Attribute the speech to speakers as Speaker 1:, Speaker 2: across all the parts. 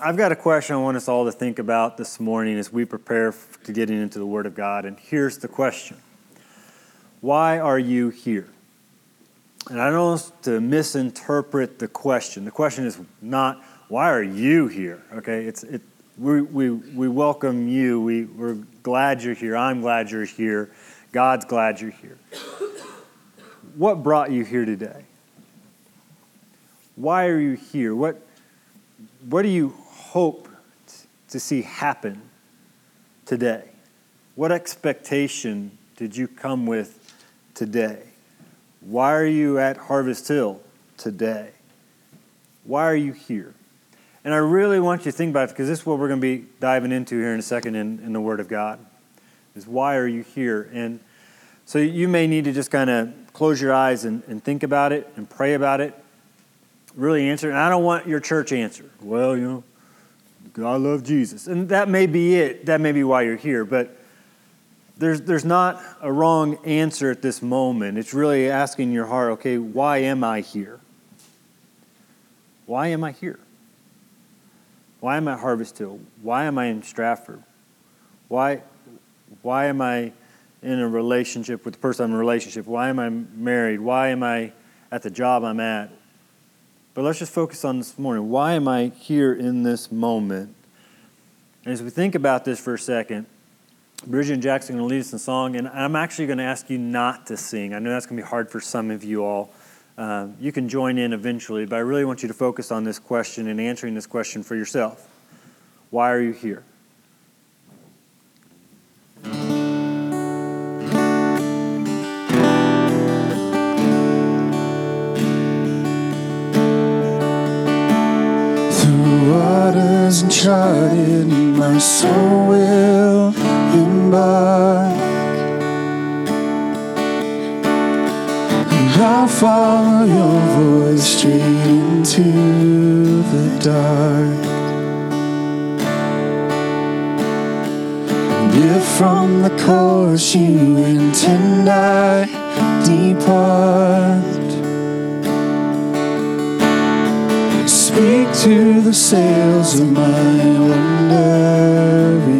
Speaker 1: I've got a question I want us all to think about this morning as we prepare to getting into the Word of God. And here's the question Why are you here? And I don't want to misinterpret the question. The question is not, Why are you here? Okay, it's, it, we, we, we welcome you. We, we're glad you're here. I'm glad you're here. God's glad you're here. What brought you here today? Why are you here? What, what do you hope to see happen today? What expectation did you come with today? Why are you at Harvest Hill today? Why are you here? And I really want you to think about it because this is what we're going to be diving into here in a second in, in the Word of God. Is why are you here? And so you may need to just kind of close your eyes and, and think about it and pray about it. Really answer. And I don't want your church answer. Well, you know, I love Jesus. And that may be it. That may be why you're here. But there's, there's not a wrong answer at this moment. It's really asking your heart, okay, why am I here? Why am I here? Why am I Harvest Hill? Why am I in Stratford? Why, why am I in a relationship with the person I'm in a relationship? Why am I married? Why am I at the job I'm at? But let's just focus on this morning. Why am I here in this moment? And as we think about this for a second, Bridget and Jackson are going to lead us in song, and I'm actually going to ask you not to sing. I know that's going to be hard for some of you all. Uh, you can join in eventually, but I really want you to focus on this question and answering this question for yourself. Why are you here?
Speaker 2: uncharted, my soul will embark. And I'll follow your voice straight into the dark. And if from the course you intend I depart. Speak to the sails of my wandering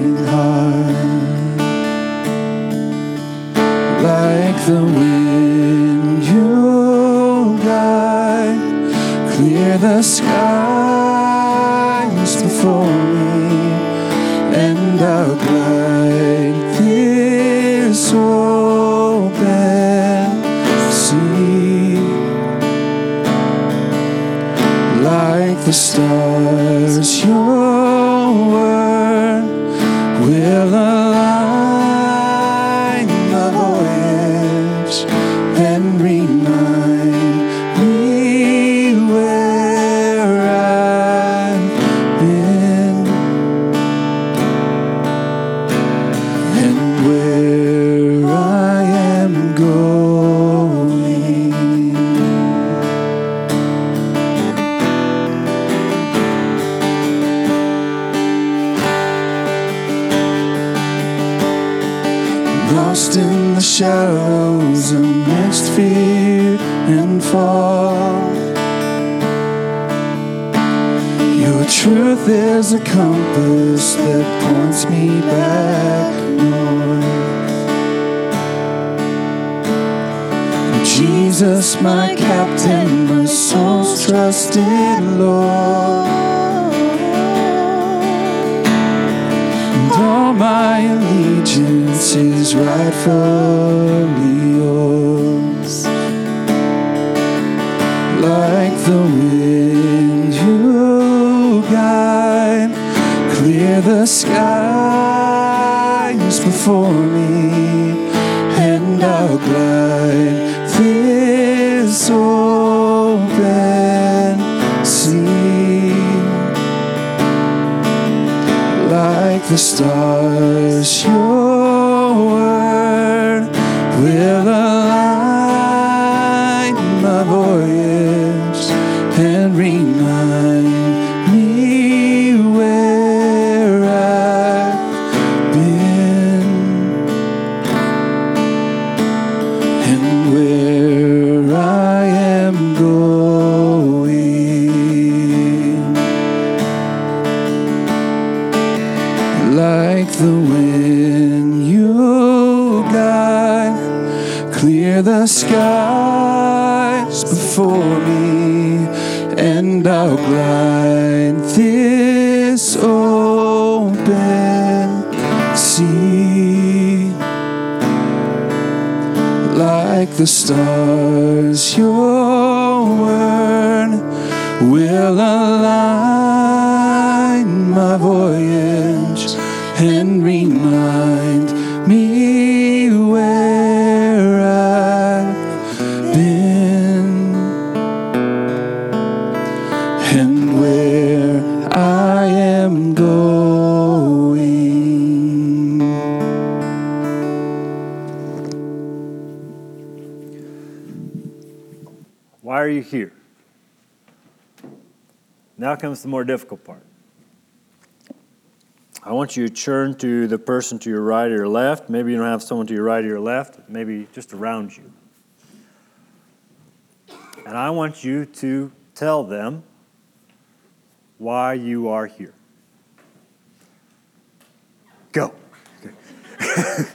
Speaker 2: truth is a compass that points me back north. Jesus, my captain, my soul's trusted Lord. And all my allegiance is rightfully stars, the skies before me, and I'll glide this open sea. Like the stars, your word will align my voyage and remind
Speaker 1: Now comes the more difficult part. I want you to turn to the person to your right or your left. Maybe you don't have someone to your right or your left, maybe just around you. And I want you to tell them why you are here. Go.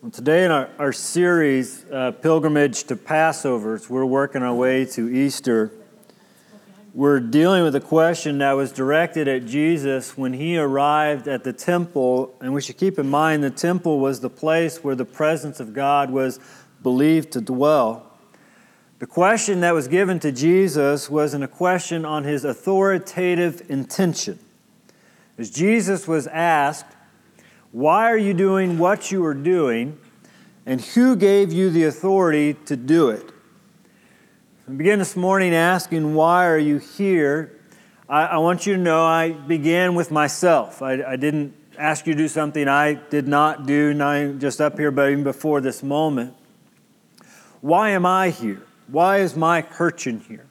Speaker 1: Well, today, in our, our series, uh, Pilgrimage to Passovers, we're working our way to Easter. We're dealing with a question that was directed at Jesus when he arrived at the temple. And we should keep in mind the temple was the place where the presence of God was believed to dwell. The question that was given to Jesus was a question on his authoritative intention. As Jesus was asked, why are you doing what you are doing? And who gave you the authority to do it? We begin this morning asking, Why are you here? I, I want you to know I began with myself. I, I, didn't ask you to do something I did not do, not just up here, but even before this moment. Why am I here? Why is Mike Hurchin here?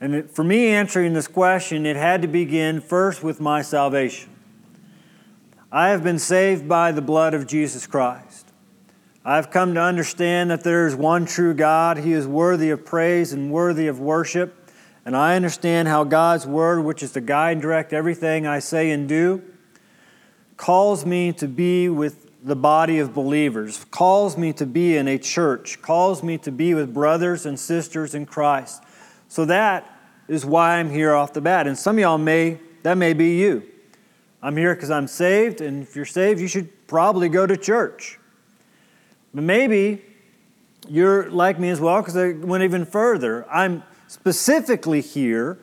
Speaker 1: And it, for me, answering this question, it had to begin first with my salvation. I have been saved by the blood of Jesus Christ. I've come to understand that there is one true God. He is worthy of praise and worthy of worship. And I understand how God's word, which is to guide and direct everything I say and do, calls me to be with the body of believers, calls me to be in a church, calls me to be with brothers and sisters in Christ. So that is why I'm here off the bat. And some of y'all may, that may be you. I'm here because I'm saved, and if you're saved, you should probably go to church. But maybe you're like me as well because I went even further. I'm specifically here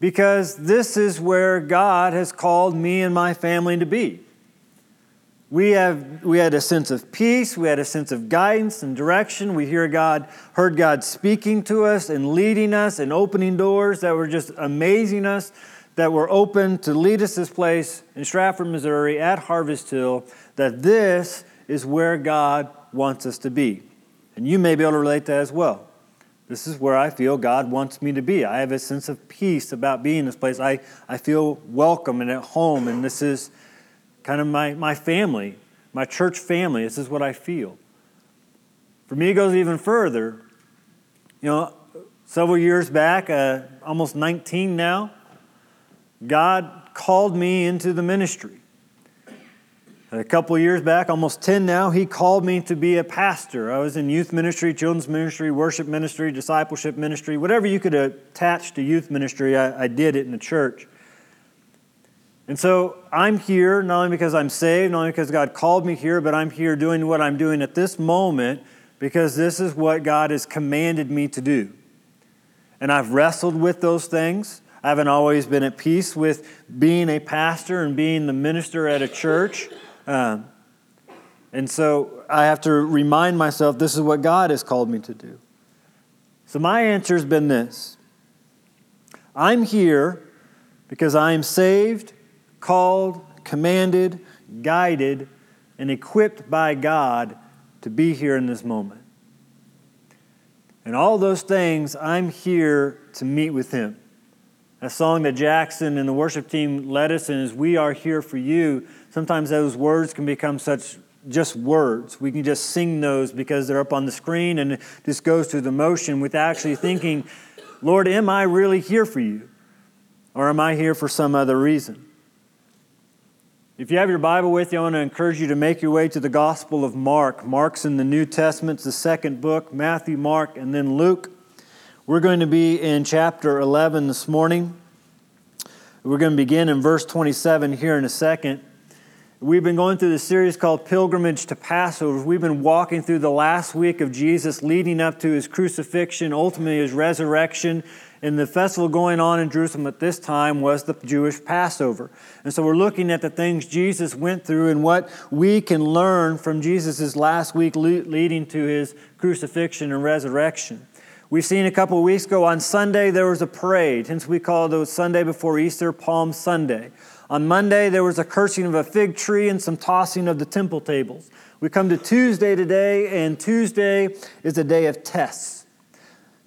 Speaker 1: because this is where God has called me and my family to be. We, have, we had a sense of peace, we had a sense of guidance and direction. We hear God, heard God speaking to us and leading us and opening doors that were just amazing us that were open to lead us this place in Stratford, Missouri at Harvest Hill, that this is where God wants us to be. And you may be able to relate to that as well. This is where I feel God wants me to be. I have a sense of peace about being in this place. I, I feel welcome and at home, and this is kind of my, my family, my church family. This is what I feel. For me, it goes even further. You know, several years back, uh, almost 19 now, God called me into the ministry. A couple years back, almost 10 now, He called me to be a pastor. I was in youth ministry, children's ministry, worship ministry, discipleship ministry, whatever you could attach to youth ministry, I, I did it in the church. And so I'm here not only because I'm saved, not only because God called me here, but I'm here doing what I'm doing at this moment because this is what God has commanded me to do. And I've wrestled with those things. I haven't always been at peace with being a pastor and being the minister at a church. Um, and so I have to remind myself this is what God has called me to do. So my answer has been this I'm here because I am saved, called, commanded, guided, and equipped by God to be here in this moment. And all those things, I'm here to meet with Him. A song that Jackson and the worship team led us in is We Are Here for You. Sometimes those words can become such just words. We can just sing those because they're up on the screen and it just goes through the motion without actually thinking, Lord, am I really here for you? Or am I here for some other reason? If you have your Bible with you, I want to encourage you to make your way to the Gospel of Mark. Mark's in the New Testament, the second book Matthew, Mark, and then Luke. We're going to be in chapter 11 this morning. We're going to begin in verse 27 here in a second. We've been going through the series called Pilgrimage to Passover. We've been walking through the last week of Jesus leading up to his crucifixion, ultimately his resurrection. And the festival going on in Jerusalem at this time was the Jewish Passover. And so we're looking at the things Jesus went through and what we can learn from Jesus' last week leading to his crucifixion and resurrection. We've seen a couple of weeks ago on Sunday there was a parade, hence we call it Sunday before Easter, Palm Sunday. On Monday, there was a cursing of a fig tree and some tossing of the temple tables. We come to Tuesday today, and Tuesday is a day of tests.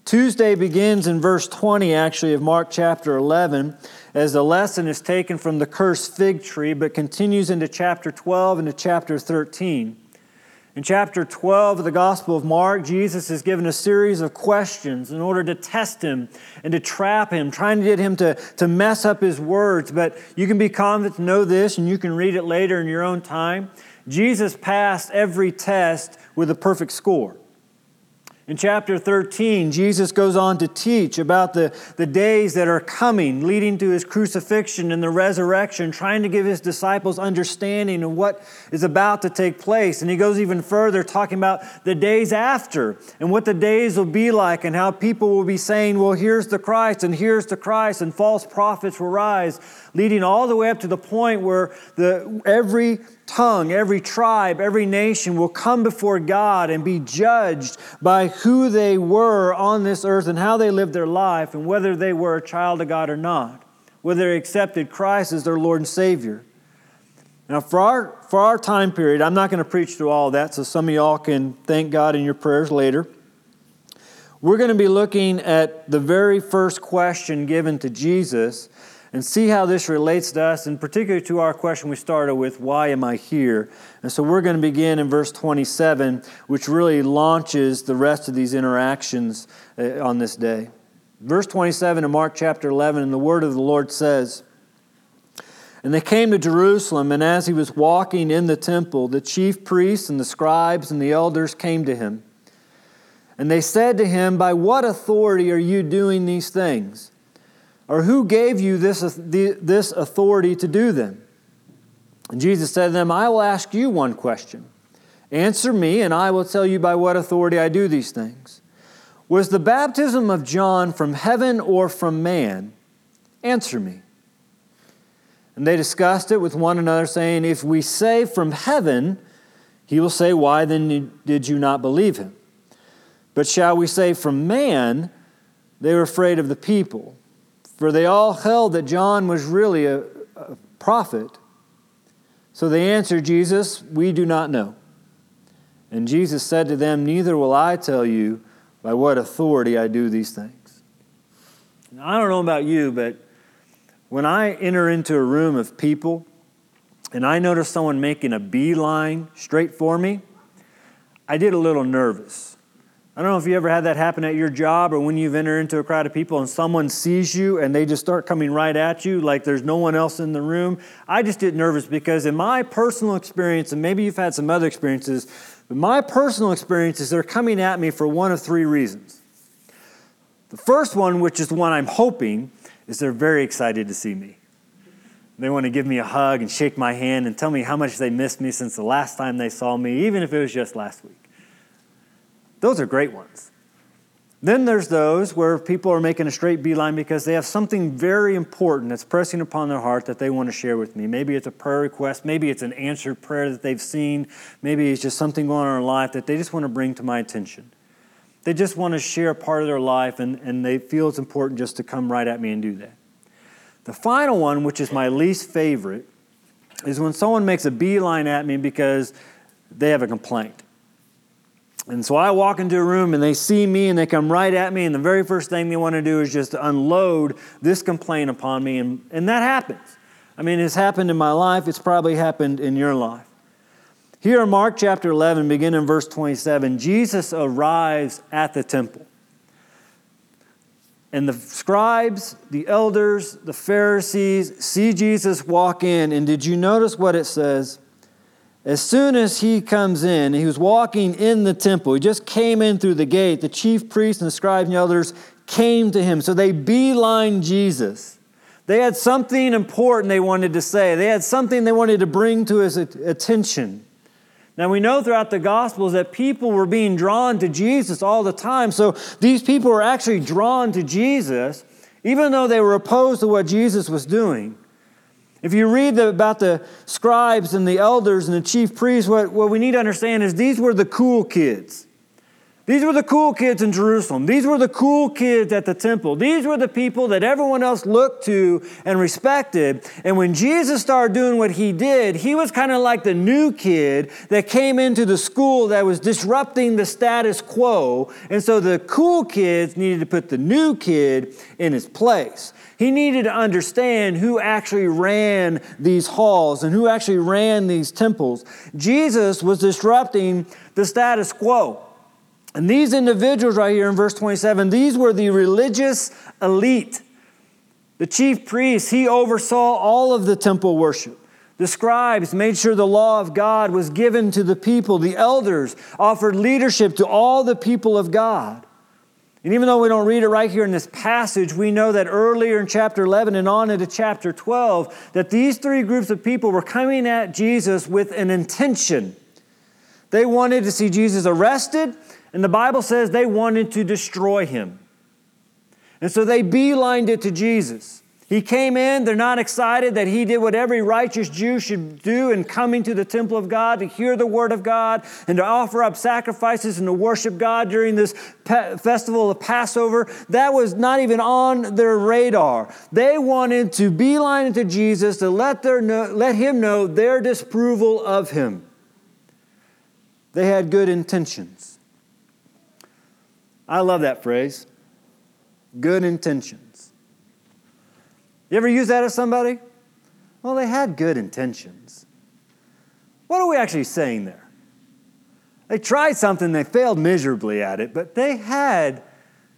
Speaker 1: Tuesday begins in verse 20, actually, of Mark chapter 11, as the lesson is taken from the cursed fig tree, but continues into chapter 12 and to chapter 13. In chapter 12 of the Gospel of Mark, Jesus is given a series of questions in order to test him and to trap him, trying to get him to, to mess up his words. But you can be confident to know this, and you can read it later in your own time. Jesus passed every test with a perfect score. In chapter 13, Jesus goes on to teach about the, the days that are coming, leading to his crucifixion and the resurrection, trying to give his disciples understanding of what is about to take place. And he goes even further, talking about the days after and what the days will be like, and how people will be saying, Well, here's the Christ, and here's the Christ, and false prophets will rise, leading all the way up to the point where the, every tongue, every tribe, every nation will come before God and be judged by who they were on this earth and how they lived their life and whether they were a child of God or not, whether they accepted Christ as their Lord and Savior. Now, for our, for our time period, I'm not going to preach through all that, so some of y'all can thank God in your prayers later. We're going to be looking at the very first question given to Jesus and see how this relates to us, and particularly to our question we started with why am I here? And so we're going to begin in verse 27, which really launches the rest of these interactions uh, on this day. Verse 27 in Mark chapter 11, and the word of the Lord says, and they came to Jerusalem, and as he was walking in the temple, the chief priests and the scribes and the elders came to him. And they said to him, By what authority are you doing these things? Or who gave you this, this authority to do them? And Jesus said to them, I will ask you one question. Answer me, and I will tell you by what authority I do these things. Was the baptism of John from heaven or from man? Answer me. And they discussed it with one another, saying, If we say from heaven, he will say, Why then did you not believe him? But shall we say from man? They were afraid of the people for they all held that John was really a, a prophet. So they answered Jesus, We do not know. And Jesus said to them, Neither will I tell you by what authority I do these things. Now, I don't know about you, but when I enter into a room of people and I notice someone making a beeline straight for me, I get a little nervous. I don't know if you ever had that happen at your job or when you've entered into a crowd of people and someone sees you and they just start coming right at you like there's no one else in the room. I just get nervous because, in my personal experience, and maybe you've had some other experiences, but my personal experiences, they're coming at me for one of three reasons. The first one, which is the one I'm hoping, is they're very excited to see me. They want to give me a hug and shake my hand and tell me how much they missed me since the last time they saw me, even if it was just last week. Those are great ones. Then there's those where people are making a straight beeline because they have something very important that's pressing upon their heart that they want to share with me. Maybe it's a prayer request, maybe it's an answered prayer that they've seen, maybe it's just something going on in their life that they just want to bring to my attention. They just want to share part of their life and, and they feel it's important just to come right at me and do that. The final one, which is my least favorite, is when someone makes a beeline at me because they have a complaint. And so I walk into a room and they see me and they come right at me, and the very first thing they want to do is just unload this complaint upon me. And, and that happens. I mean, it's happened in my life, it's probably happened in your life. Here in Mark chapter 11, beginning in verse 27, Jesus arrives at the temple. And the scribes, the elders, the Pharisees see Jesus walk in. And did you notice what it says? As soon as he comes in, he was walking in the temple. He just came in through the gate. The chief priests and the scribes and elders came to him. So they beeline Jesus. They had something important they wanted to say, they had something they wanted to bring to his attention. Now, we know throughout the Gospels that people were being drawn to Jesus all the time. So these people were actually drawn to Jesus, even though they were opposed to what Jesus was doing. If you read the, about the scribes and the elders and the chief priests, what, what we need to understand is these were the cool kids. These were the cool kids in Jerusalem. These were the cool kids at the temple. These were the people that everyone else looked to and respected. And when Jesus started doing what he did, he was kind of like the new kid that came into the school that was disrupting the status quo. And so the cool kids needed to put the new kid in his place. He needed to understand who actually ran these halls and who actually ran these temples. Jesus was disrupting the status quo. And these individuals right here in verse 27, these were the religious elite. The chief priest, he oversaw all of the temple worship. The scribes made sure the law of God was given to the people. The elders offered leadership to all the people of God. And even though we don't read it right here in this passage, we know that earlier in chapter 11 and on into chapter 12, that these three groups of people were coming at Jesus with an intention. They wanted to see Jesus arrested, and the Bible says they wanted to destroy him. And so they beelined it to Jesus. He came in, they're not excited that he did what every righteous Jew should do in coming to the temple of God to hear the word of God and to offer up sacrifices and to worship God during this festival of Passover. That was not even on their radar. They wanted to beeline it to Jesus to let, their know, let him know their disapproval of him. They had good intentions. I love that phrase good intentions. You ever use that as somebody? Well, they had good intentions. What are we actually saying there? They tried something, they failed miserably at it, but they had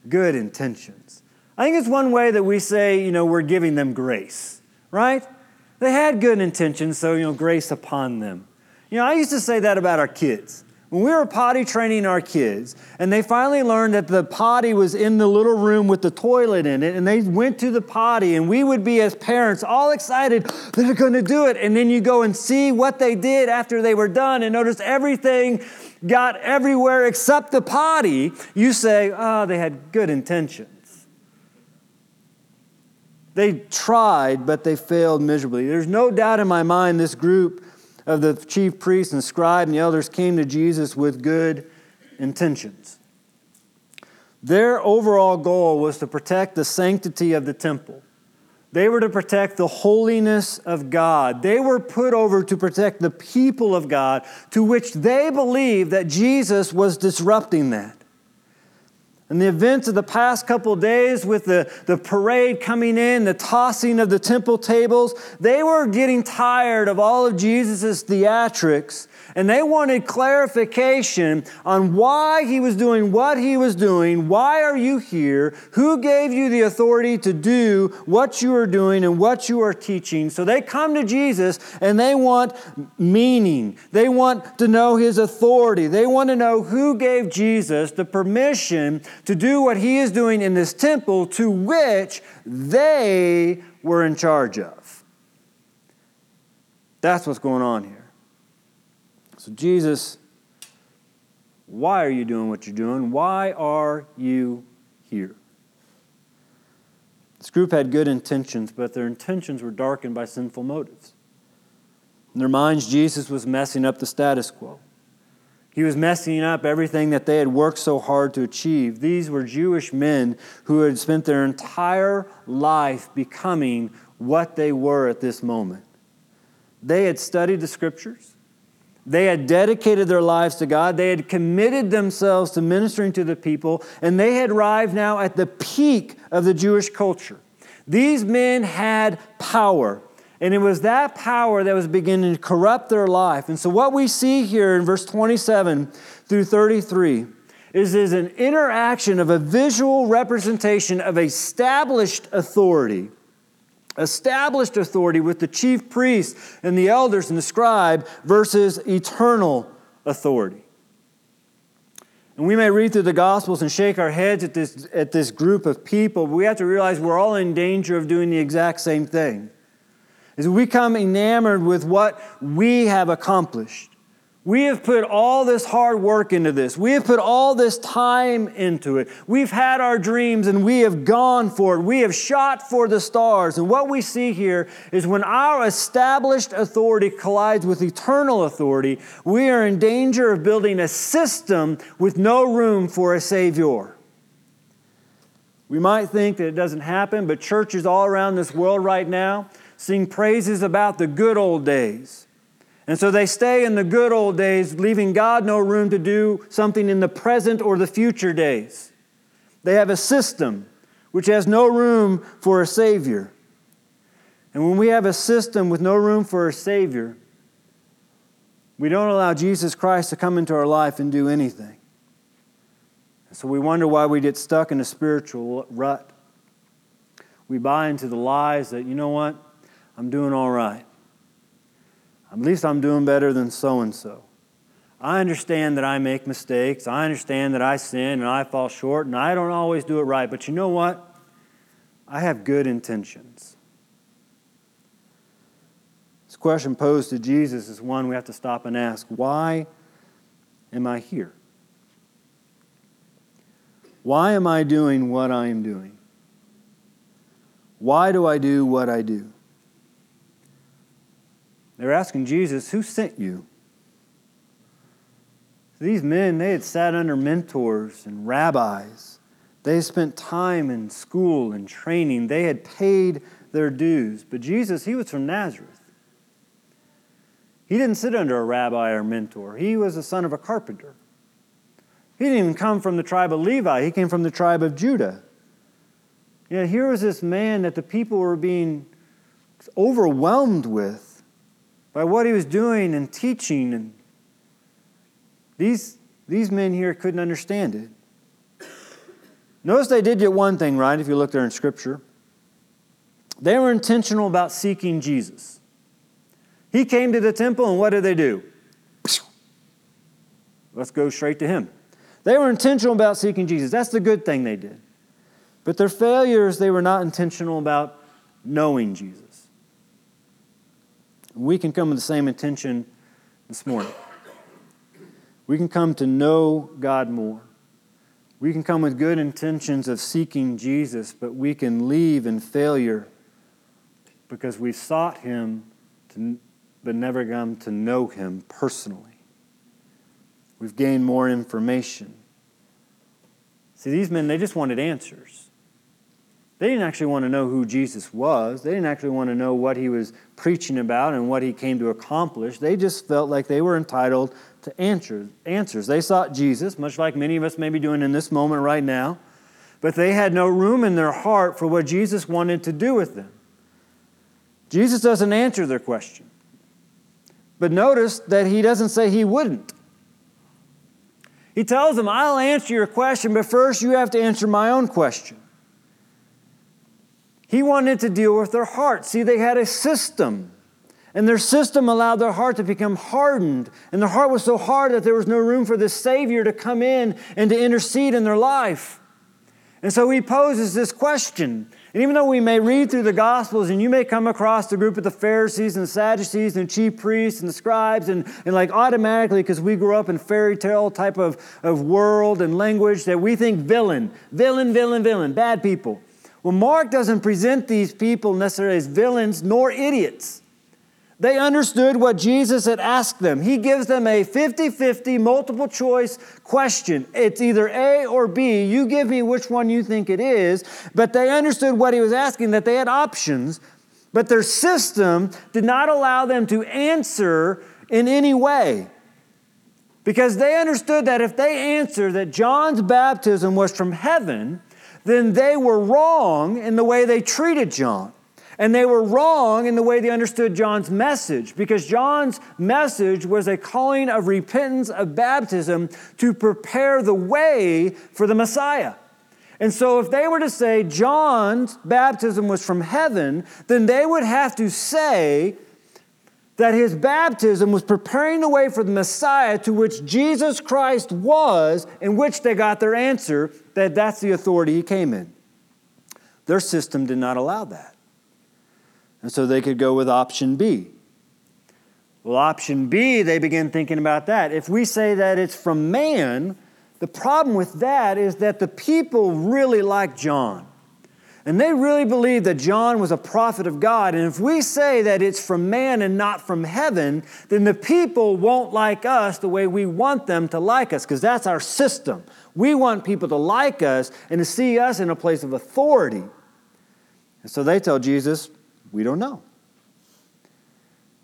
Speaker 1: good intentions. I think it's one way that we say, you know, we're giving them grace, right? They had good intentions, so, you know, grace upon them. You know, I used to say that about our kids. When we were potty training our kids, and they finally learned that the potty was in the little room with the toilet in it, and they went to the potty, and we would be, as parents, all excited, they're gonna do it. And then you go and see what they did after they were done, and notice everything got everywhere except the potty. You say, oh, they had good intentions. They tried, but they failed miserably. There's no doubt in my mind this group of the chief priests and scribe and the elders came to Jesus with good intentions. Their overall goal was to protect the sanctity of the temple. They were to protect the holiness of God. They were put over to protect the people of God, to which they believed that Jesus was disrupting that. And the events of the past couple days with the, the parade coming in, the tossing of the temple tables, they were getting tired of all of Jesus' theatrics and they wanted clarification on why he was doing what he was doing. Why are you here? Who gave you the authority to do what you are doing and what you are teaching? So they come to Jesus and they want meaning. They want to know his authority. They want to know who gave Jesus the permission to do what he is doing in this temple to which they were in charge of. That's what's going on here. So, Jesus, why are you doing what you're doing? Why are you here? This group had good intentions, but their intentions were darkened by sinful motives. In their minds, Jesus was messing up the status quo. He was messing up everything that they had worked so hard to achieve. These were Jewish men who had spent their entire life becoming what they were at this moment. They had studied the scriptures. They had dedicated their lives to God. They had committed themselves to ministering to the people, and they had arrived now at the peak of the Jewish culture. These men had power, and it was that power that was beginning to corrupt their life. And so, what we see here in verse 27 through 33 is, is an interaction of a visual representation of established authority. Established authority with the chief priest and the elders and the scribe versus eternal authority. And we may read through the Gospels and shake our heads at this, at this group of people, but we have to realize we're all in danger of doing the exact same thing. As we become enamored with what we have accomplished, we have put all this hard work into this. We have put all this time into it. We've had our dreams and we have gone for it. We have shot for the stars. And what we see here is when our established authority collides with eternal authority, we are in danger of building a system with no room for a Savior. We might think that it doesn't happen, but churches all around this world right now sing praises about the good old days and so they stay in the good old days, leaving God no room to do something in the present or the future days. They have a system which has no room for a Savior. And when we have a system with no room for a Savior, we don't allow Jesus Christ to come into our life and do anything. So we wonder why we get stuck in a spiritual rut. We buy into the lies that, you know what, I'm doing all right. At least I'm doing better than so and so. I understand that I make mistakes. I understand that I sin and I fall short and I don't always do it right. But you know what? I have good intentions. This question posed to Jesus is one we have to stop and ask why am I here? Why am I doing what I am doing? Why do I do what I do? They're asking Jesus, Who sent you? These men, they had sat under mentors and rabbis. They had spent time in school and training. They had paid their dues. But Jesus, he was from Nazareth. He didn't sit under a rabbi or mentor, he was the son of a carpenter. He didn't even come from the tribe of Levi, he came from the tribe of Judah. Yet here was this man that the people were being overwhelmed with by what he was doing and teaching. And these, these men here couldn't understand it. Notice they did get one thing right if you look there in Scripture. They were intentional about seeking Jesus. He came to the temple, and what did they do? Let's go straight to him. They were intentional about seeking Jesus. That's the good thing they did. But their failures, they were not intentional about knowing Jesus. We can come with the same intention this morning. We can come to know God more. We can come with good intentions of seeking Jesus, but we can leave in failure because we sought Him to, but never come to know Him personally. We've gained more information. See, these men, they just wanted answers. They didn't actually want to know who Jesus was. They didn't actually want to know what he was preaching about and what he came to accomplish. They just felt like they were entitled to answer, answers. They sought Jesus, much like many of us may be doing in this moment right now, but they had no room in their heart for what Jesus wanted to do with them. Jesus doesn't answer their question. But notice that he doesn't say he wouldn't. He tells them, I'll answer your question, but first you have to answer my own question. He wanted to deal with their heart. See, they had a system. And their system allowed their heart to become hardened. And their heart was so hard that there was no room for the Savior to come in and to intercede in their life. And so he poses this question. And even though we may read through the Gospels and you may come across the group of the Pharisees and the Sadducees and the chief priests and the scribes, and, and like automatically, because we grew up in fairy tale type of, of world and language, that we think villain, villain, villain, villain, bad people. Well, Mark doesn't present these people necessarily as villains nor idiots. They understood what Jesus had asked them. He gives them a 50 50 multiple choice question. It's either A or B. You give me which one you think it is. But they understood what he was asking, that they had options, but their system did not allow them to answer in any way. Because they understood that if they answered that John's baptism was from heaven, then they were wrong in the way they treated John. And they were wrong in the way they understood John's message because John's message was a calling of repentance, of baptism to prepare the way for the Messiah. And so, if they were to say John's baptism was from heaven, then they would have to say that his baptism was preparing the way for the Messiah to which Jesus Christ was, in which they got their answer that that's the authority he came in. Their system did not allow that. And so they could go with option B. Well, option B, they begin thinking about that. If we say that it's from man, the problem with that is that the people really like John. And they really believe that John was a prophet of God. And if we say that it's from man and not from heaven, then the people won't like us the way we want them to like us, because that's our system. We want people to like us and to see us in a place of authority. And so they tell Jesus, We don't know.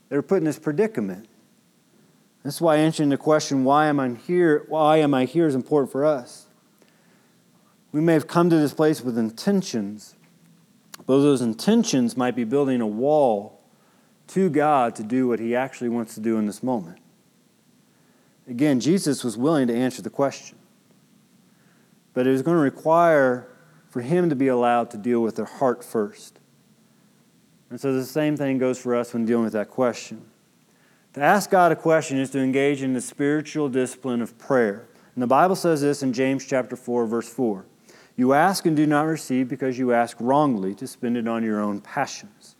Speaker 1: They're put in this predicament. That's why answering the question, why am I here, why am I here is important for us. We may have come to this place with intentions, but those intentions might be building a wall to God to do what He actually wants to do in this moment. Again, Jesus was willing to answer the question, but it was going to require for Him to be allowed to deal with their heart first. And so the same thing goes for us when dealing with that question. To ask God a question is to engage in the spiritual discipline of prayer. And the Bible says this in James chapter 4 verse 4. You ask and do not receive because you ask wrongly to spend it on your own passions.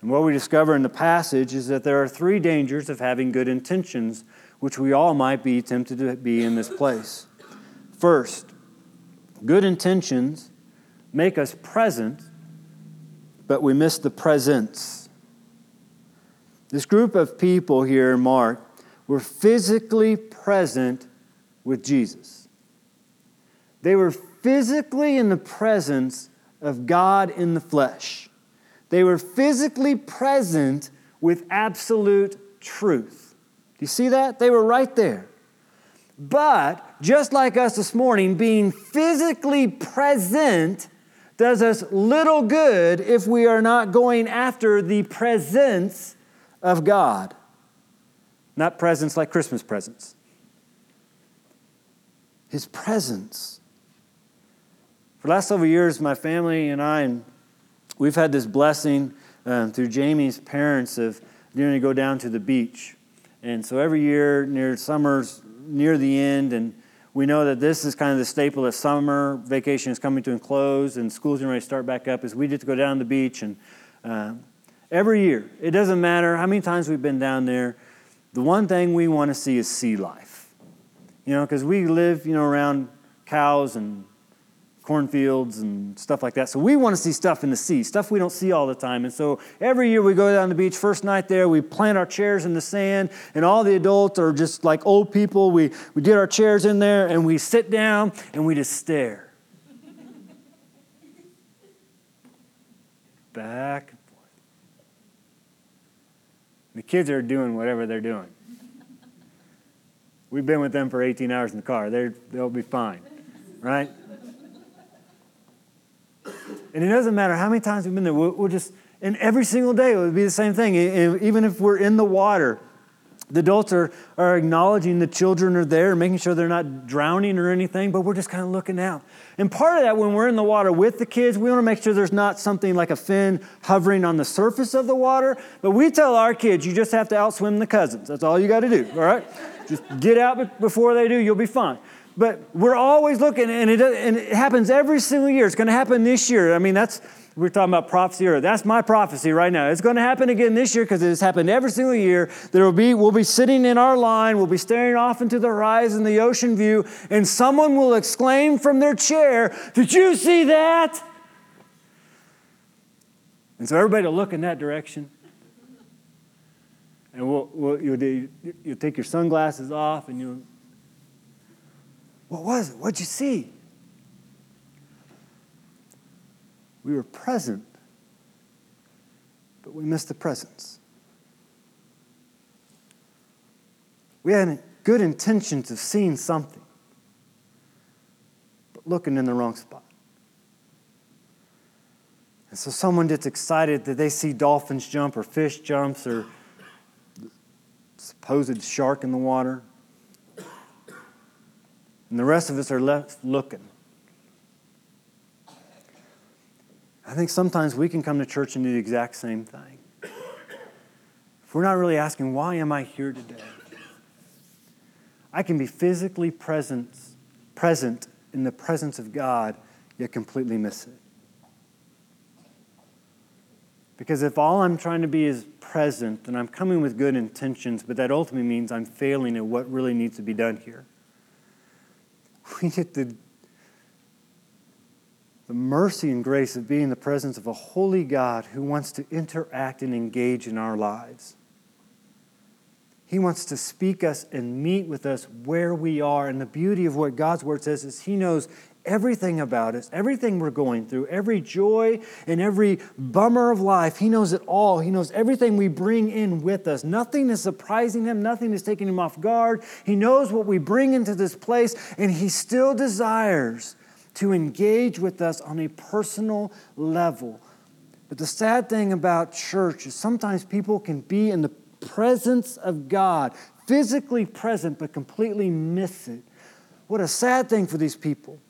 Speaker 1: And what we discover in the passage is that there are three dangers of having good intentions, which we all might be tempted to be in this place. First, good intentions make us present, but we miss the presence. This group of people here in Mark were physically present with Jesus. They were physically in the presence of God in the flesh. They were physically present with absolute truth. Do you see that? They were right there. But just like us this morning, being physically present does us little good if we are not going after the presence of God. Not presents like Christmas presents. His presence. The last several years, my family and I, and we've had this blessing um, through Jamie's parents of getting to go down to the beach. And so every year, near summer's near the end, and we know that this is kind of the staple that summer vacation is coming to a close and school's going to start back up, is we get to go down to the beach. And uh, every year, it doesn't matter how many times we've been down there, the one thing we want to see is sea life. You know, because we live, you know, around cows and cornfields and stuff like that. So we want to see stuff in the sea, stuff we don't see all the time. And so every year we go down the beach, first night there, we plant our chairs in the sand, and all the adults are just like old people. We, we get our chairs in there and we sit down and we just stare. Back and forth. The kids are doing whatever they're doing. We've been with them for 18 hours in the car. They're, they'll be fine, right? And it doesn't matter how many times we've been there, we'll, we'll just, and every single day it would be the same thing. And Even if we're in the water, the adults are, are acknowledging the children are there, making sure they're not drowning or anything, but we're just kind of looking out. And part of that, when we're in the water with the kids, we want to make sure there's not something like a fin hovering on the surface of the water. But we tell our kids, you just have to outswim the cousins. That's all you got to do, all right? just get out before they do, you'll be fine. But we're always looking, and it, and it happens every single year. It's going to happen this year. I mean, that's, we're talking about prophecy, or that's my prophecy right now. It's going to happen again this year because it has happened every single year. There will be, we'll be sitting in our line, we'll be staring off into the horizon, the ocean view, and someone will exclaim from their chair, Did you see that? And so everybody will look in that direction. And we'll, we'll, you'll, you'll take your sunglasses off and you'll what was it? What'd you see? We were present, but we missed the presence. We had good intentions of seeing something, but looking in the wrong spot. And so someone gets excited that they see dolphins jump or fish jumps or supposed shark in the water. And the rest of us are left looking. I think sometimes we can come to church and do the exact same thing. If we're not really asking, why am I here today? I can be physically present, present in the presence of God, yet completely miss it. Because if all I'm trying to be is present and I'm coming with good intentions, but that ultimately means I'm failing at what really needs to be done here, we get the, the mercy and grace of being in the presence of a holy God who wants to interact and engage in our lives. He wants to speak us and meet with us where we are. And the beauty of what God's word says is He knows everything about us, everything we're going through, every joy and every bummer of life. He knows it all. He knows everything we bring in with us. Nothing is surprising Him, nothing is taking Him off guard. He knows what we bring into this place, and He still desires to engage with us on a personal level. But the sad thing about church is sometimes people can be in the presence of God, physically present, but completely miss it. What a sad thing for these people.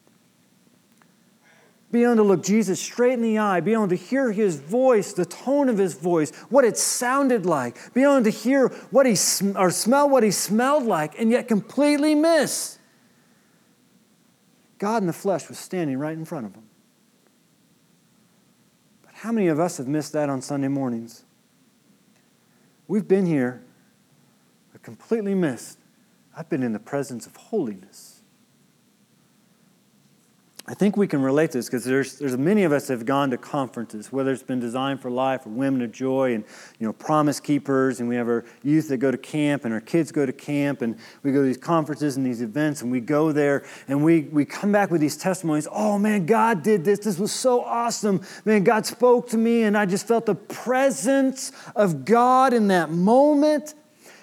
Speaker 1: Be able to look Jesus straight in the eye, be able to hear his voice, the tone of his voice, what it sounded like, be able to hear what he or smell what he smelled like, and yet completely miss. God in the flesh was standing right in front of him. But how many of us have missed that on Sunday mornings? We've been here, but completely missed. I've been in the presence of holiness. I think we can relate to this because there's, there's many of us have gone to conferences, whether it's been Designed for Life or Women of Joy and you know Promise Keepers, and we have our youth that go to camp and our kids go to camp, and we go to these conferences and these events, and we go there and we, we come back with these testimonies. Oh man, God did this. This was so awesome. Man, God spoke to me, and I just felt the presence of God in that moment.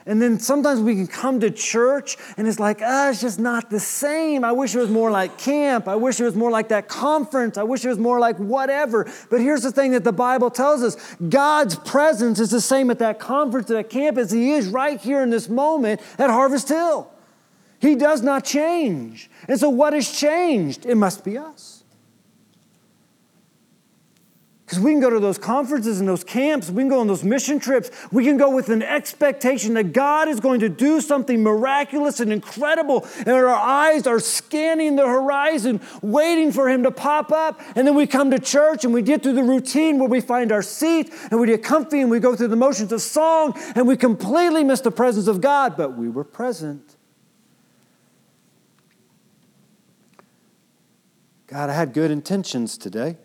Speaker 1: And then sometimes we can come to church and it's like, ah, it's just not the same. I wish it was more like camp. I wish it was more like that conference. I wish it was more like whatever. But here's the thing that the Bible tells us God's presence is the same at that conference, at that camp, as He is right here in this moment at Harvest Hill. He does not change. And so, what has changed? It must be us. Because we can go to those conferences and those camps, we can go on those mission trips, we can go with an expectation that God is going to do something miraculous and incredible, and our eyes are scanning the horizon, waiting for Him to pop up. And then we come to church and we get through the routine where we find our seat and we get comfy and we go through the motions of song and we completely miss the presence of God, but we were present. God, I had good intentions today.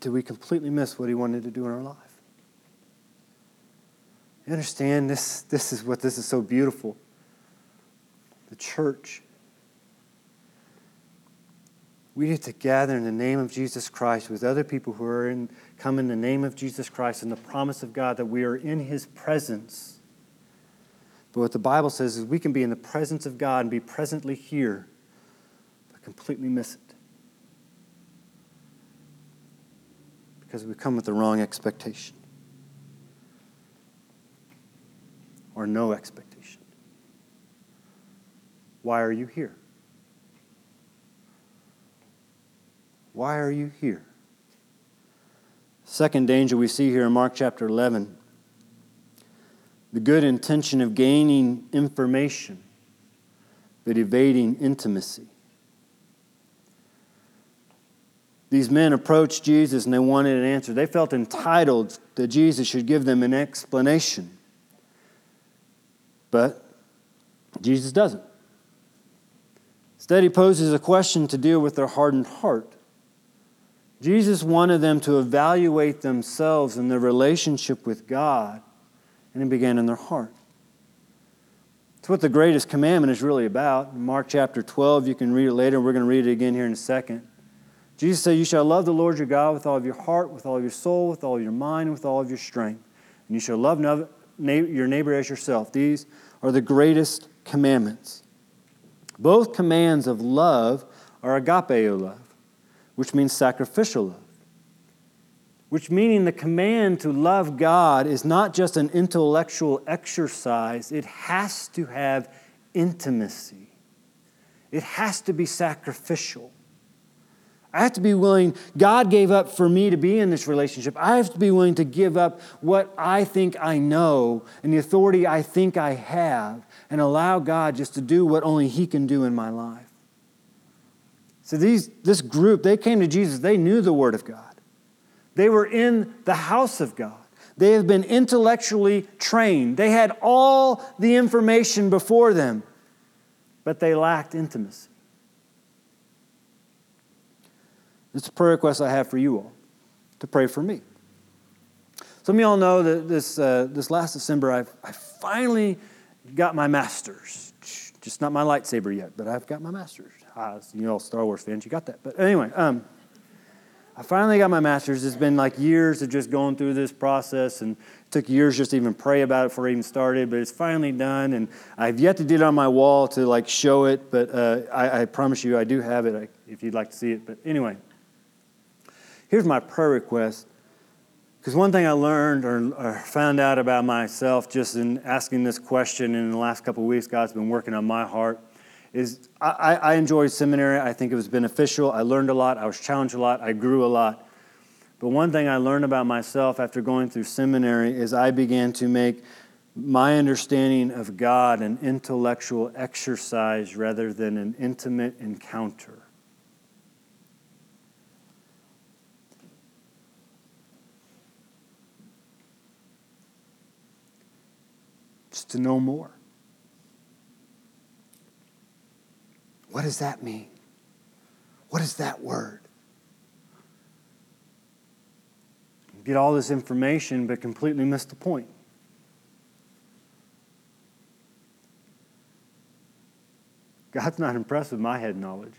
Speaker 1: Did we completely miss what he wanted to do in our life? You understand this, this is what this is so beautiful. The church. We get to gather in the name of Jesus Christ with other people who are in, come in the name of Jesus Christ and the promise of God that we are in his presence. But what the Bible says is we can be in the presence of God and be presently here, but completely miss it. Because we come with the wrong expectation or no expectation. Why are you here? Why are you here? Second danger we see here in Mark chapter 11 the good intention of gaining information, but evading intimacy. These men approached Jesus and they wanted an answer. They felt entitled that Jesus should give them an explanation. But Jesus doesn't. Instead, he poses a question to deal with their hardened heart. Jesus wanted them to evaluate themselves and their relationship with God, and it began in their heart. It's what the greatest commandment is really about. In Mark chapter 12, you can read it later. We're going to read it again here in a second. Jesus said, You shall love the Lord your God with all of your heart, with all of your soul, with all of your mind, and with all of your strength. And you shall love your neighbor as yourself. These are the greatest commandments. Both commands of love or agapeo love, which means sacrificial love. Which meaning the command to love God is not just an intellectual exercise, it has to have intimacy. It has to be sacrificial. I have to be willing, God gave up for me to be in this relationship. I have to be willing to give up what I think I know and the authority I think I have and allow God just to do what only He can do in my life. So these, this group, they came to Jesus, they knew the Word of God. They were in the house of God. They have been intellectually trained. They had all the information before them, but they lacked intimacy. It's a prayer request I have for you all to pray for me. Some of y'all know that this, uh, this last December, I've, I finally got my master's. Just not my lightsaber yet, but I've got my master's. You know, Star Wars fans, you got that. But anyway, um, I finally got my master's. It's been like years of just going through this process, and it took years just to even pray about it before I even started. But it's finally done, and I've yet to do it on my wall to like show it. But uh, I, I, promise you, I do have it if you'd like to see it. But anyway, here's my prayer request. Because one thing I learned or, or, found out about myself just in asking this question in the last couple weeks, God's been working on my heart, is I, I enjoyed seminary. I think it was beneficial. I learned a lot. I was challenged a lot. I grew a lot. But one thing I learned about myself after going through seminary is I began to make my understanding of God an intellectual exercise rather than an intimate encounter. To know more. What does that mean? What is that word? get all this information, but completely miss the point. God's not impressed with my head knowledge,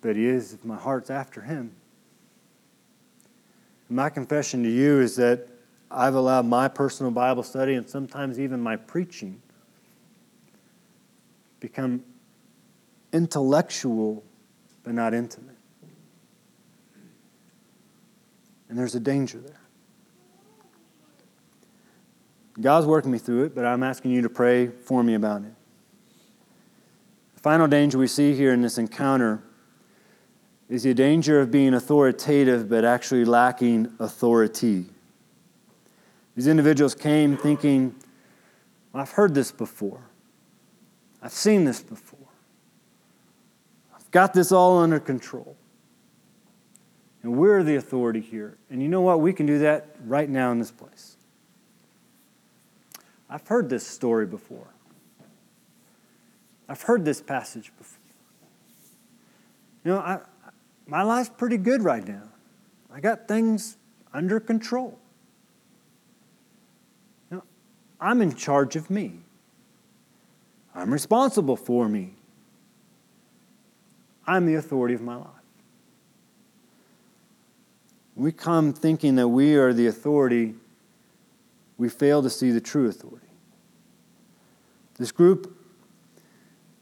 Speaker 1: but He is if my heart's after Him. my confession to you is that I've allowed my personal Bible study and sometimes even my preaching become intellectual but not intimate. And there's a danger there. God's working me through it, but I'm asking you to pray for me about it. The final danger we see here in this encounter is the danger of being authoritative but actually lacking authority. These individuals came thinking, well, I've heard this before. I've seen this before. I've got this all under control. And we're the authority here. And you know what? We can do that right now in this place. I've heard this story before. I've heard this passage before. You know, I, my life's pretty good right now. I got things under control. I'm in charge of me. I'm responsible for me. I'm the authority of my life. We come thinking that we are the authority, we fail to see the true authority. This group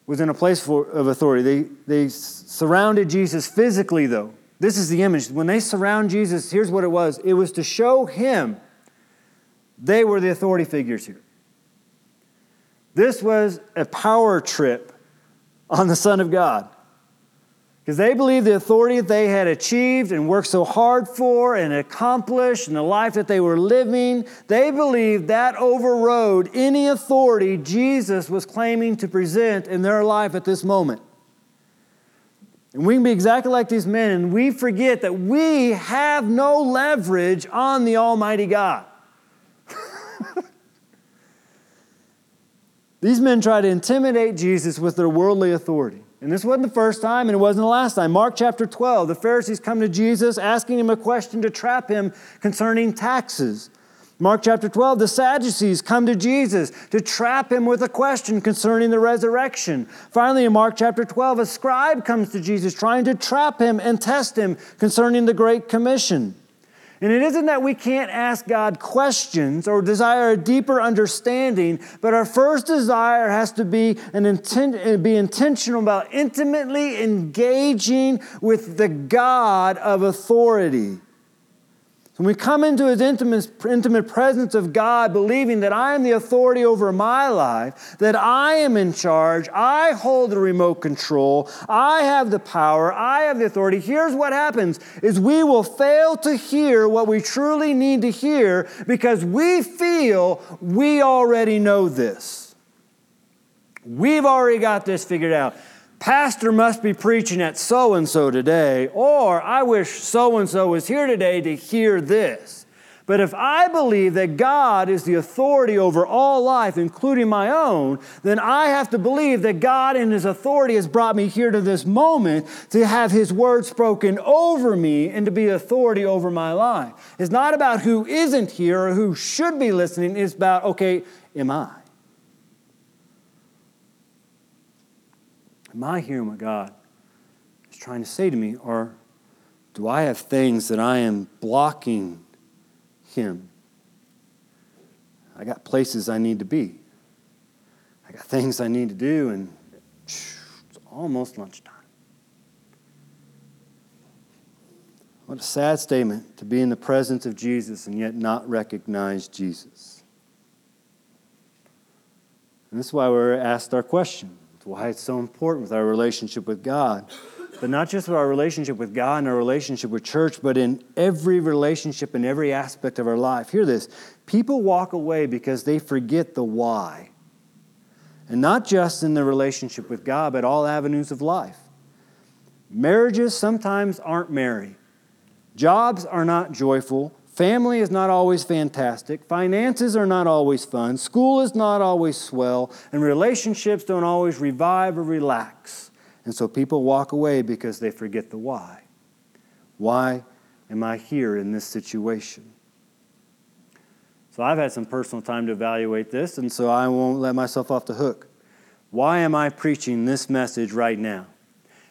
Speaker 1: was in a place for, of authority. They, they surrounded Jesus physically, though. This is the image. When they surround Jesus, here's what it was it was to show him they were the authority figures here. This was a power trip on the Son of God. Because they believed the authority that they had achieved and worked so hard for and accomplished and the life that they were living, they believed that overrode any authority Jesus was claiming to present in their life at this moment. And we can be exactly like these men, and we forget that we have no leverage on the Almighty God. These men try to intimidate Jesus with their worldly authority. And this wasn't the first time, and it wasn't the last time. Mark chapter 12, the Pharisees come to Jesus asking him a question to trap him concerning taxes. Mark chapter 12, the Sadducees come to Jesus to trap him with a question concerning the resurrection. Finally, in Mark chapter 12, a scribe comes to Jesus trying to trap him and test him concerning the Great Commission. And it isn't that we can't ask God questions or desire a deeper understanding, but our first desire has to be, an intent, be intentional about intimately engaging with the God of authority. When we come into his intimate, intimate presence of God, believing that I am the authority over my life, that I am in charge, I hold the remote control, I have the power, I have the authority, here's what happens is we will fail to hear what we truly need to hear because we feel we already know this. We've already got this figured out. Pastor must be preaching at so and so today, or I wish so and so was here today to hear this. But if I believe that God is the authority over all life, including my own, then I have to believe that God in His authority has brought me here to this moment to have His word spoken over me and to be authority over my life. It's not about who isn't here or who should be listening, it's about, okay, am I? Am I hearing what God is trying to say to me? Or do I have things that I am blocking Him? I got places I need to be. I got things I need to do, and it's almost lunchtime. What a sad statement to be in the presence of Jesus and yet not recognize Jesus. And this is why we're asked our question why it's so important with our relationship with God. But not just with our relationship with God and our relationship with church, but in every relationship in every aspect of our life. Hear this people walk away because they forget the why. And not just in the relationship with God, but all avenues of life. Marriages sometimes aren't merry, jobs are not joyful, Family is not always fantastic. Finances are not always fun. School is not always swell. And relationships don't always revive or relax. And so people walk away because they forget the why. Why am I here in this situation? So I've had some personal time to evaluate this, and so I won't let myself off the hook. Why am I preaching this message right now?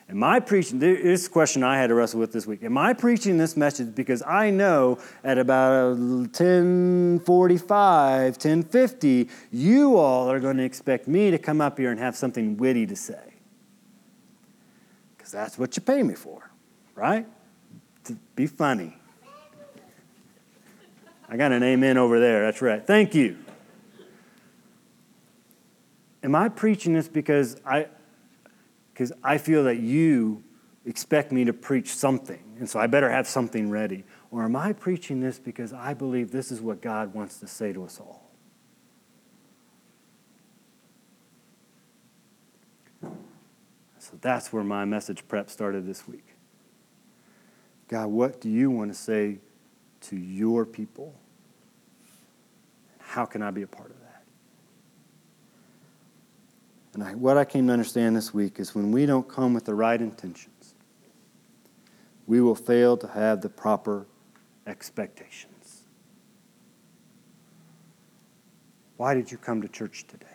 Speaker 1: Am I preaching? This is a question I had to wrestle with this week. Am I preaching this message because I know at about uh, 1045, 1050, you all are going to expect me to come up here and have something witty to say? Because that's what you pay me for, right? To be funny. I got an amen over there. That's right. Thank you. Am I preaching this because I, because I feel that you expect me to preach something, and so I better have something ready? Or am I preaching this because I believe this is what God wants to say to us all? So that's where my message prep started this week. God, what do you want to say to your people? How can I be a part of that? And I, what I came to understand this week is when we don't come with the right intentions, we will fail to have the proper expectations. Why did you come to church today?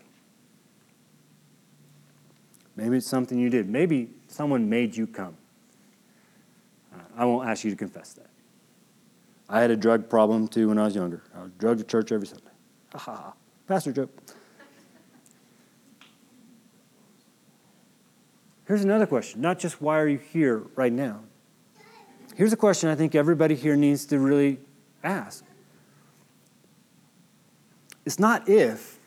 Speaker 1: Maybe it's something you did. Maybe someone made you come. Uh, I won't ask you to confess that. I had a drug problem too when I was younger. I was drugged to church every Sunday. Ha ha ha. Pastor joke. Here's another question not just why are you here right now? Here's a question I think everybody here needs to really ask. It's not if.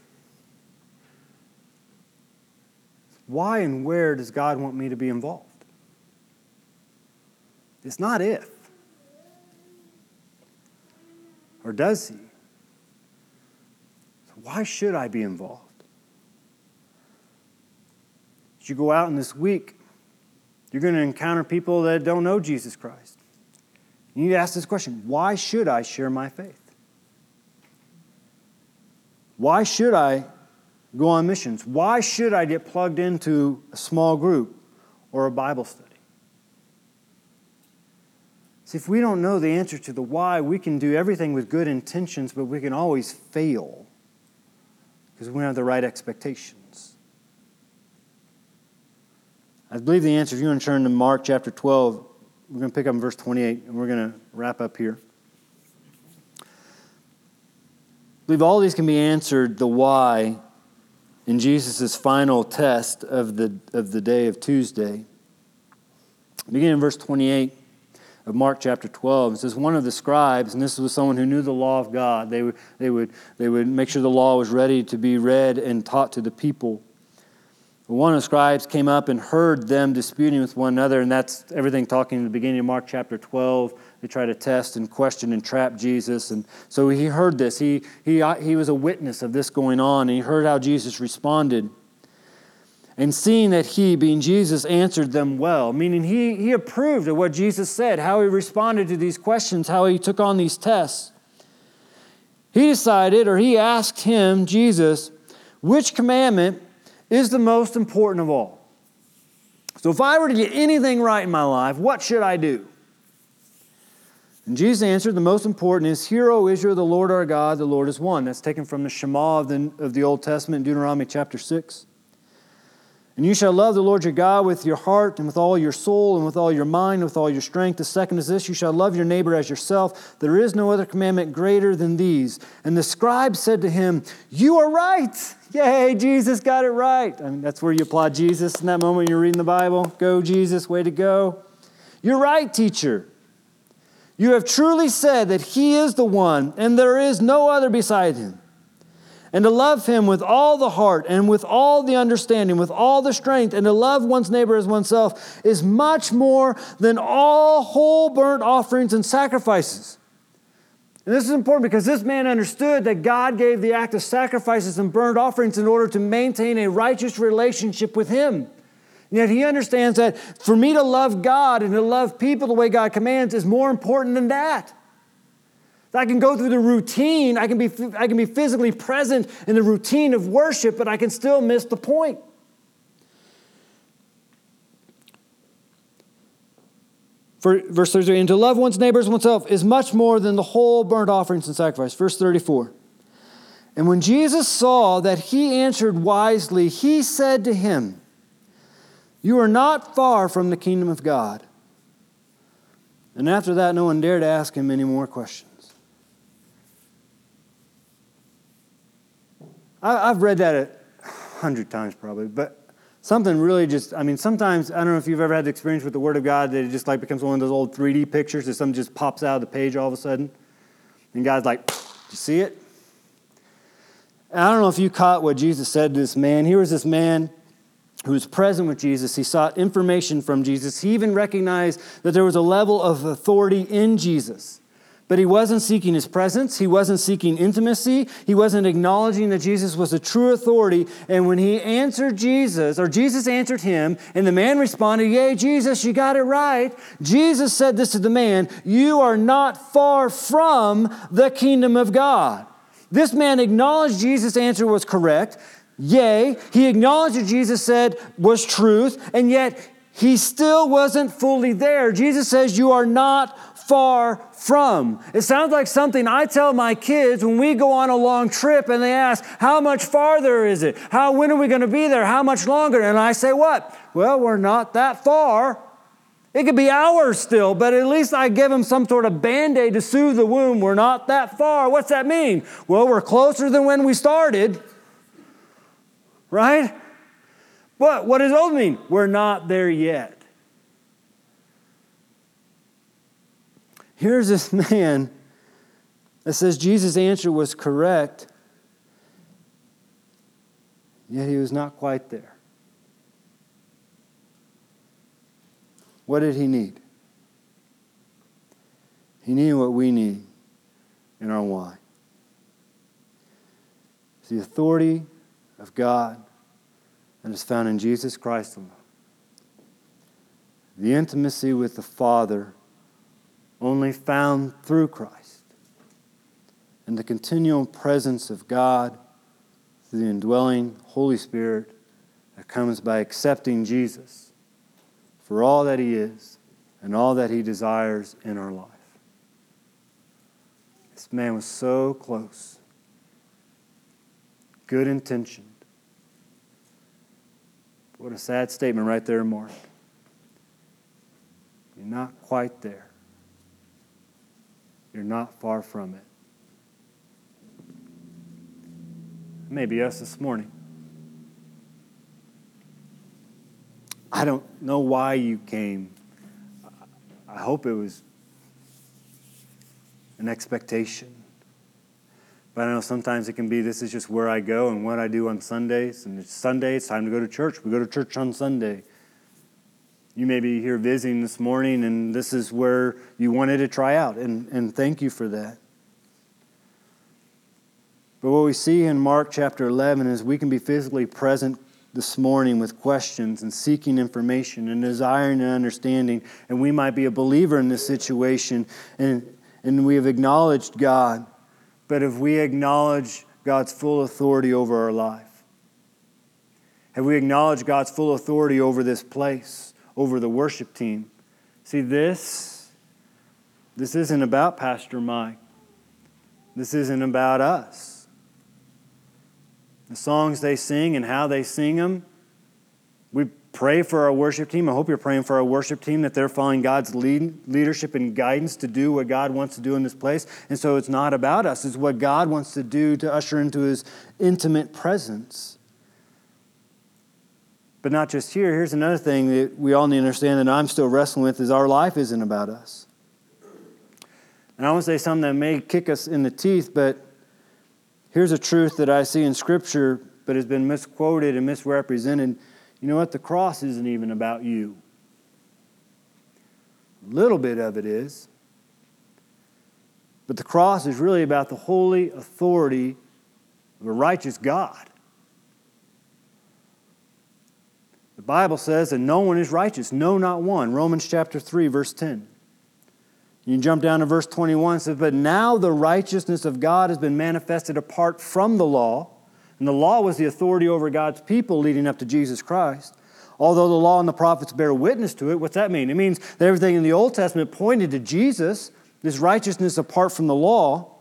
Speaker 1: Why and where does God want me to be involved? It's not if. Or does He? So why should I be involved? As you go out in this week, you're going to encounter people that don't know Jesus Christ. You need to ask this question why should I share my faith? Why should I go on missions? Why should I get plugged into a small group or a Bible study? See, if we don't know the answer to the why, we can do everything with good intentions, but we can always fail because we don't have the right expectation. I believe the answer, if you want to turn to Mark chapter 12, we're going to pick up in verse 28 and we're going to wrap up here. I believe all these can be answered the why in Jesus' final test of the, of the day of Tuesday. Beginning in verse 28 of Mark chapter 12, it says, One of the scribes, and this was someone who knew the law of God, they would, they would, they would make sure the law was ready to be read and taught to the people. One of the scribes came up and heard them disputing with one another, and that's everything talking in the beginning of Mark chapter 12. They try to test and question and trap Jesus. And so he heard this. He, he, uh, he was a witness of this going on, and he heard how Jesus responded. And seeing that he, being Jesus, answered them well, meaning he, he approved of what Jesus said, how he responded to these questions, how he took on these tests. He decided, or he asked him, Jesus, which commandment is the most important of all. So, if I were to get anything right in my life, what should I do? And Jesus answered, The most important is, Hear, O Israel, the Lord our God, the Lord is one. That's taken from the Shema of the, of the Old Testament, Deuteronomy chapter 6. And you shall love the Lord your God with your heart and with all your soul and with all your mind and with all your strength. The second is this you shall love your neighbor as yourself. There is no other commandment greater than these. And the scribe said to him, You are right. Yay, Jesus got it right. I mean, that's where you applaud Jesus in that moment you're reading the Bible. Go, Jesus, way to go. You're right, teacher. You have truly said that he is the one, and there is no other beside him and to love him with all the heart and with all the understanding, with all the strength, and to love one's neighbor as oneself is much more than all whole burnt offerings and sacrifices. And this is important because this man understood that God gave the act of sacrifices and burnt offerings in order to maintain a righteous relationship with him. And yet he understands that for me to love God and to love people the way God commands is more important than that. I can go through the routine, I can, be, I can be physically present in the routine of worship, but I can still miss the point. For, verse 33 and to love one's neighbors oneself is much more than the whole burnt offerings and sacrifice. Verse 34. And when Jesus saw that he answered wisely, he said to him, You are not far from the kingdom of God. And after that, no one dared ask him any more questions. I, have read that a hundred times probably, but something really just, I mean, sometimes, I don't know if you've ever had the experience with the Word of God that it just like becomes one of those old 3D pictures that something just pops out of the page all of a sudden. And God's like, you see it? And I don't know if you caught what Jesus said to this man. Here was this man who was present with Jesus. He sought information from Jesus. He even recognized that there was a level of authority in Jesus. But he wasn't seeking his presence. He wasn't seeking intimacy. He wasn't acknowledging that Jesus was a true authority. And when he answered Jesus, or Jesus answered him, and the man responded, Yay, Jesus, you got it right. Jesus said this to the man You are not far from the kingdom of God. This man acknowledged Jesus' answer was correct. Yea, he acknowledged what Jesus said was truth, and yet he still wasn't fully there. Jesus says, You are not far from. It sounds like something I tell my kids when we go on a long trip and they ask, How much farther is it? How, when are we going to be there? How much longer? And I say, What? Well, we're not that far. It could be hours still, but at least I give them some sort of band aid to soothe the wound. We're not that far. What's that mean? Well, we're closer than when we started, right? But what does those mean? We're not there yet. Here's this man that says Jesus' answer was correct, yet he was not quite there. What did he need? He needed what we need in our why. It's the authority of God that is found in Jesus Christ alone. The intimacy with the Father only found through Christ. And the continual presence of God through the indwelling Holy Spirit that comes by accepting Jesus for all that He is and all that He desires in our life. This man was so close, good intentioned. What a sad statement right there, Mark. You're not quite there. You're not far from it. Maybe us this morning. I don't know why you came. I hope it was an expectation. But I know sometimes it can be this is just where I go and what I do on Sundays. And it's Sunday, it's time to go to church. We go to church on Sunday. You may be here visiting this morning, and this is where you wanted to try out, and, and thank you for that. But what we see in Mark chapter 11 is we can be physically present this morning with questions and seeking information and desiring and understanding, and we might be a believer in this situation, and, and we have acknowledged God. But if we acknowledge God's full authority over our life, have we acknowledged God's full authority over this place, over the worship team? See, this, this isn't about Pastor Mike. This isn't about us the songs they sing and how they sing them. Pray for our worship team. I hope you're praying for our worship team that they're following God's lead, leadership and guidance to do what God wants to do in this place. And so it's not about us, it's what God wants to do to usher into his intimate presence. But not just here. Here's another thing that we all need to understand that I'm still wrestling with is our life isn't about us. And I want to say something that may kick us in the teeth, but Here's a truth that I see in Scripture, but has been misquoted and misrepresented. You know what? The cross isn't even about you. A little bit of it is. But the cross is really about the holy authority of a righteous God. The Bible says that no one is righteous, no, not one. Romans chapter 3, verse 10. You jump down to verse 21. It says, But now the righteousness of God has been manifested apart from the law. And the law was the authority over God's people leading up to Jesus Christ. Although the law and the prophets bear witness to it, what's that mean? It means that everything in the Old Testament pointed to Jesus, this righteousness apart from the law.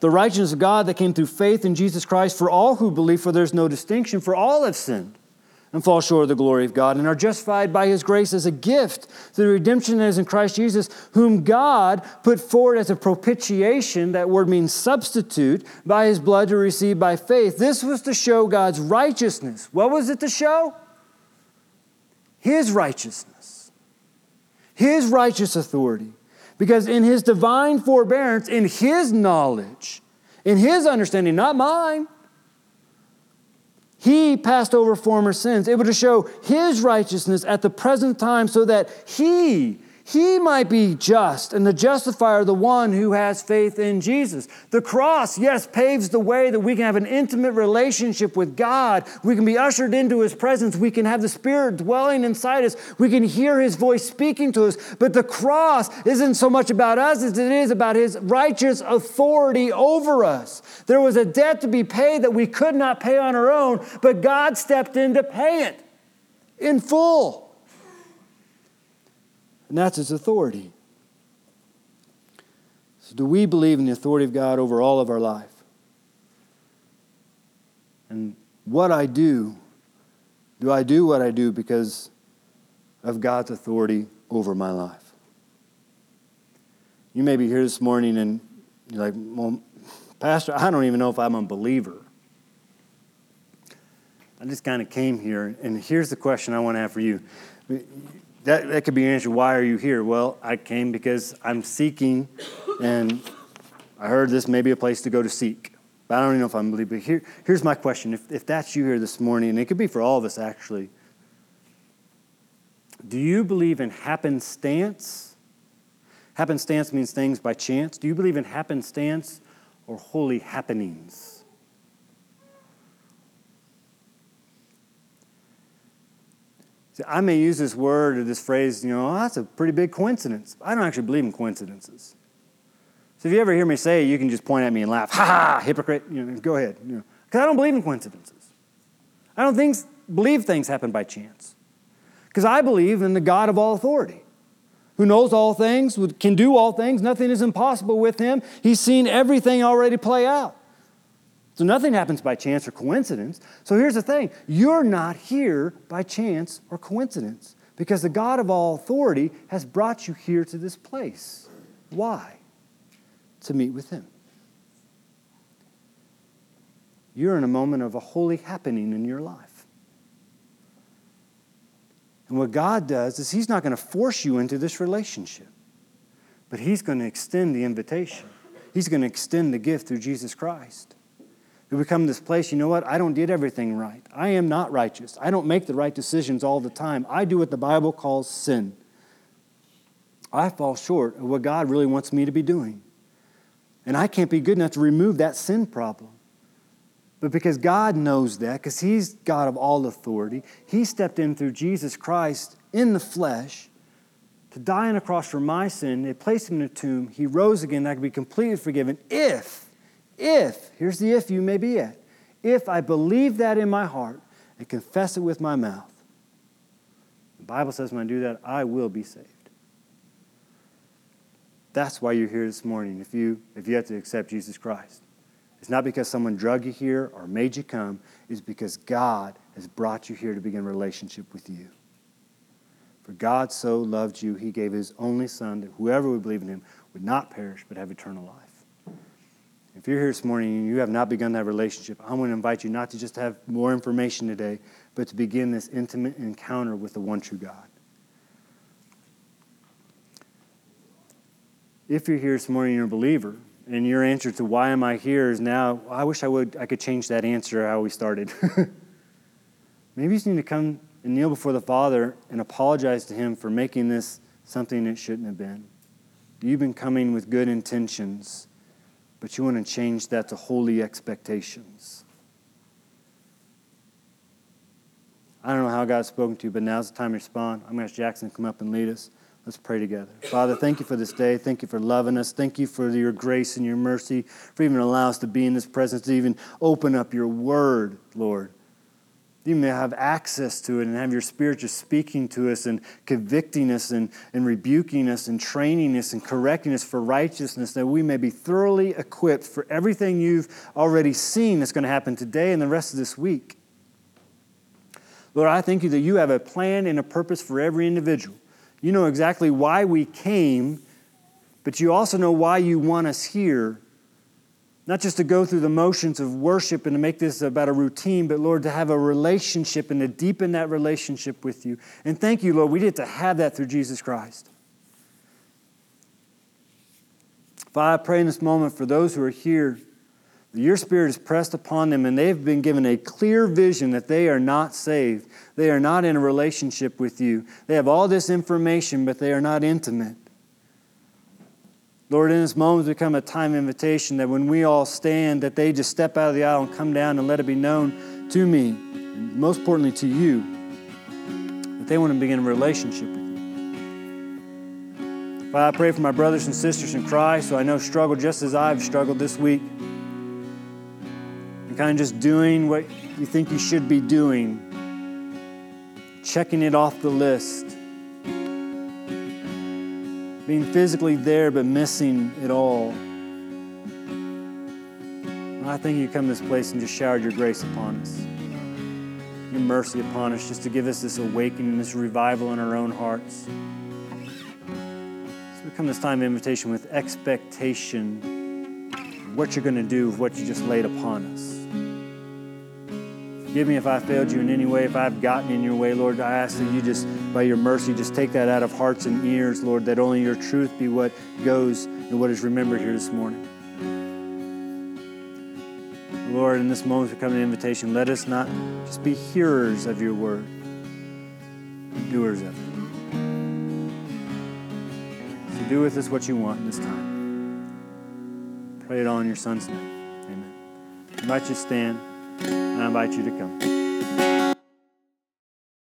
Speaker 1: The righteousness of God that came through faith in Jesus Christ for all who believe, for there's no distinction, for all have sinned and fall short of the glory of God and are justified by his grace as a gift through the redemption that is in Christ Jesus, whom God put forward as a propitiation, that word means substitute, by his blood to receive by faith. This was to show God's righteousness. What was it to show? His righteousness, his righteous authority. Because in his divine forbearance, in his knowledge, in his understanding, not mine, he passed over former sins, able to show his righteousness at the present time so that he he might be just and the justifier, the one who has faith in Jesus. The cross, yes, paves the way that we can have an intimate relationship with God. We can be ushered into his presence. We can have the Spirit dwelling inside us. We can hear his voice speaking to us. But the cross isn't so much about us as it is about his righteous authority over us. There was a debt to be paid that we could not pay on our own, but God stepped in to pay it in full and that's His authority. So, do we believe in the authority of God over all of our life? And what I do, do I do what I do because of God's authority over my life? You may be here this morning and you're like, well, Pastor, I don't even know if I'm a believer. I just kind of came here, and here's the question I want to have for you that, that could be an answer. Why are you here? Well, I came because I'm seeking, and I heard this may be a place to go to seek. But I don't even know if I'm believing. But here, here's my question. If, if that's you here this morning, and it could be for all of us actually, do you believe in happenstance? Happenstance means things by chance. Do you believe in happenstance or holy happenings? See, I may use this word or this phrase, you know, oh, that's a pretty big coincidence. I don't actually believe in coincidences. So if you ever hear me say you can just point at me and laugh. Ha ha, hypocrite. You know, go ahead. You know, because I don't believe in coincidences. I don't think, believe things happen by chance. Because I believe in the God of all authority, who knows all things, can do all things. Nothing is impossible with him. He's seen everything already play out. So nothing happens by chance or coincidence. So here's the thing you're not here by chance or coincidence because the God of all authority has brought you here to this place. Why? To meet with Him. you're in a moment of a holy happening in your life. And what God does is He's not going to force you into this relationship, but He's going to extend the invitation. He's going to extend the gift through Jesus Christ. We become this place, you know what? I don't did everything right. I am not righteous. I don't make the right decisions all the time. I do what the Bible calls sin. I fall short of what God really wants me to be doing. And I can't be good enough to remove that sin problem. But because God knows that, because He's God of all authority, He stepped in through Jesus Christ in the flesh to die on a cross for my sin. They placed Him in a tomb. He rose again. I could be completely forgiven if, if, here's the if you may be at, if I believe that in my heart and confess it with my mouth. The Bible says when I do that, I will be saved. That's why you're here this morning if you, if you have to accept Jesus Christ. It's not because someone drug you here or made you come, it's because God has brought you here to begin a relationship with you. For God so loved you, he gave his only Son that whoever would believe in him would not perish but have eternal life. If you're here this morning and you have not begun that relationship, I want to invite you not to just have more information today, but to begin this intimate encounter with the one true God. if you're here this morning, you're a believer, and your answer to why am I here is now, I wish I would I could change that answer how we started. Maybe you just need to come and kneel before the Father and apologize to Him for making this something it shouldn't have been. You've been coming with good intentions, but you want to change that to holy expectations. I don't know how God's spoken to you, but now's the time to respond. I'm going to ask Jackson to come up and lead us. Let's pray together. Father, thank you for this day. Thank you for loving us. Thank you for your grace and your mercy, for even allowing us to be in this presence, to even open up your word, Lord. You may have access to it and have your spirit just speaking to us and convicting us and, and rebuking us and training us and correcting us for righteousness, that we may be thoroughly equipped for everything you've already seen that's going to happen today and the rest of this week. Lord, I thank you that you have a plan and a purpose for every individual. You know exactly why we came, but you also know why you want us here. Not just to go through the motions of worship and to make this about a routine, but Lord, to have a relationship and to deepen that relationship with you. And thank you, Lord, we get to have that through Jesus Christ. Father, I pray in this moment for those who are here your Spirit is pressed upon them, and they've been given a clear vision that they are not saved. They are not in a relationship with you. They have all this information, but they are not intimate. Lord, in this moment, become a time invitation that when we all stand, that they just step out of the aisle and come down and let it be known to me, and most importantly to you, that they want to begin a relationship with you. Father, I pray for my brothers and sisters in Christ who I know struggle just as I've struggled this week And kind of just doing what you think you should be doing, checking it off the list, being physically there but missing it all. And I think you come to this place and just showered your grace upon us, your mercy upon us, just to give us this awakening, this revival in our own hearts. So we come this time of invitation with expectation what you're going to do with what you just laid upon us. Forgive me if I failed you in any way, if I've gotten in your way, Lord. I ask that you just, by your mercy, just take that out of hearts and ears, Lord, that only your truth be what goes and what is remembered here this morning. Lord, in this moment, we come an invitation. Let us not just be hearers of your word, doers of it. So do with us what you want in this time. Pray it all in your son's name. Amen. Invite you to stand. I invite you to come.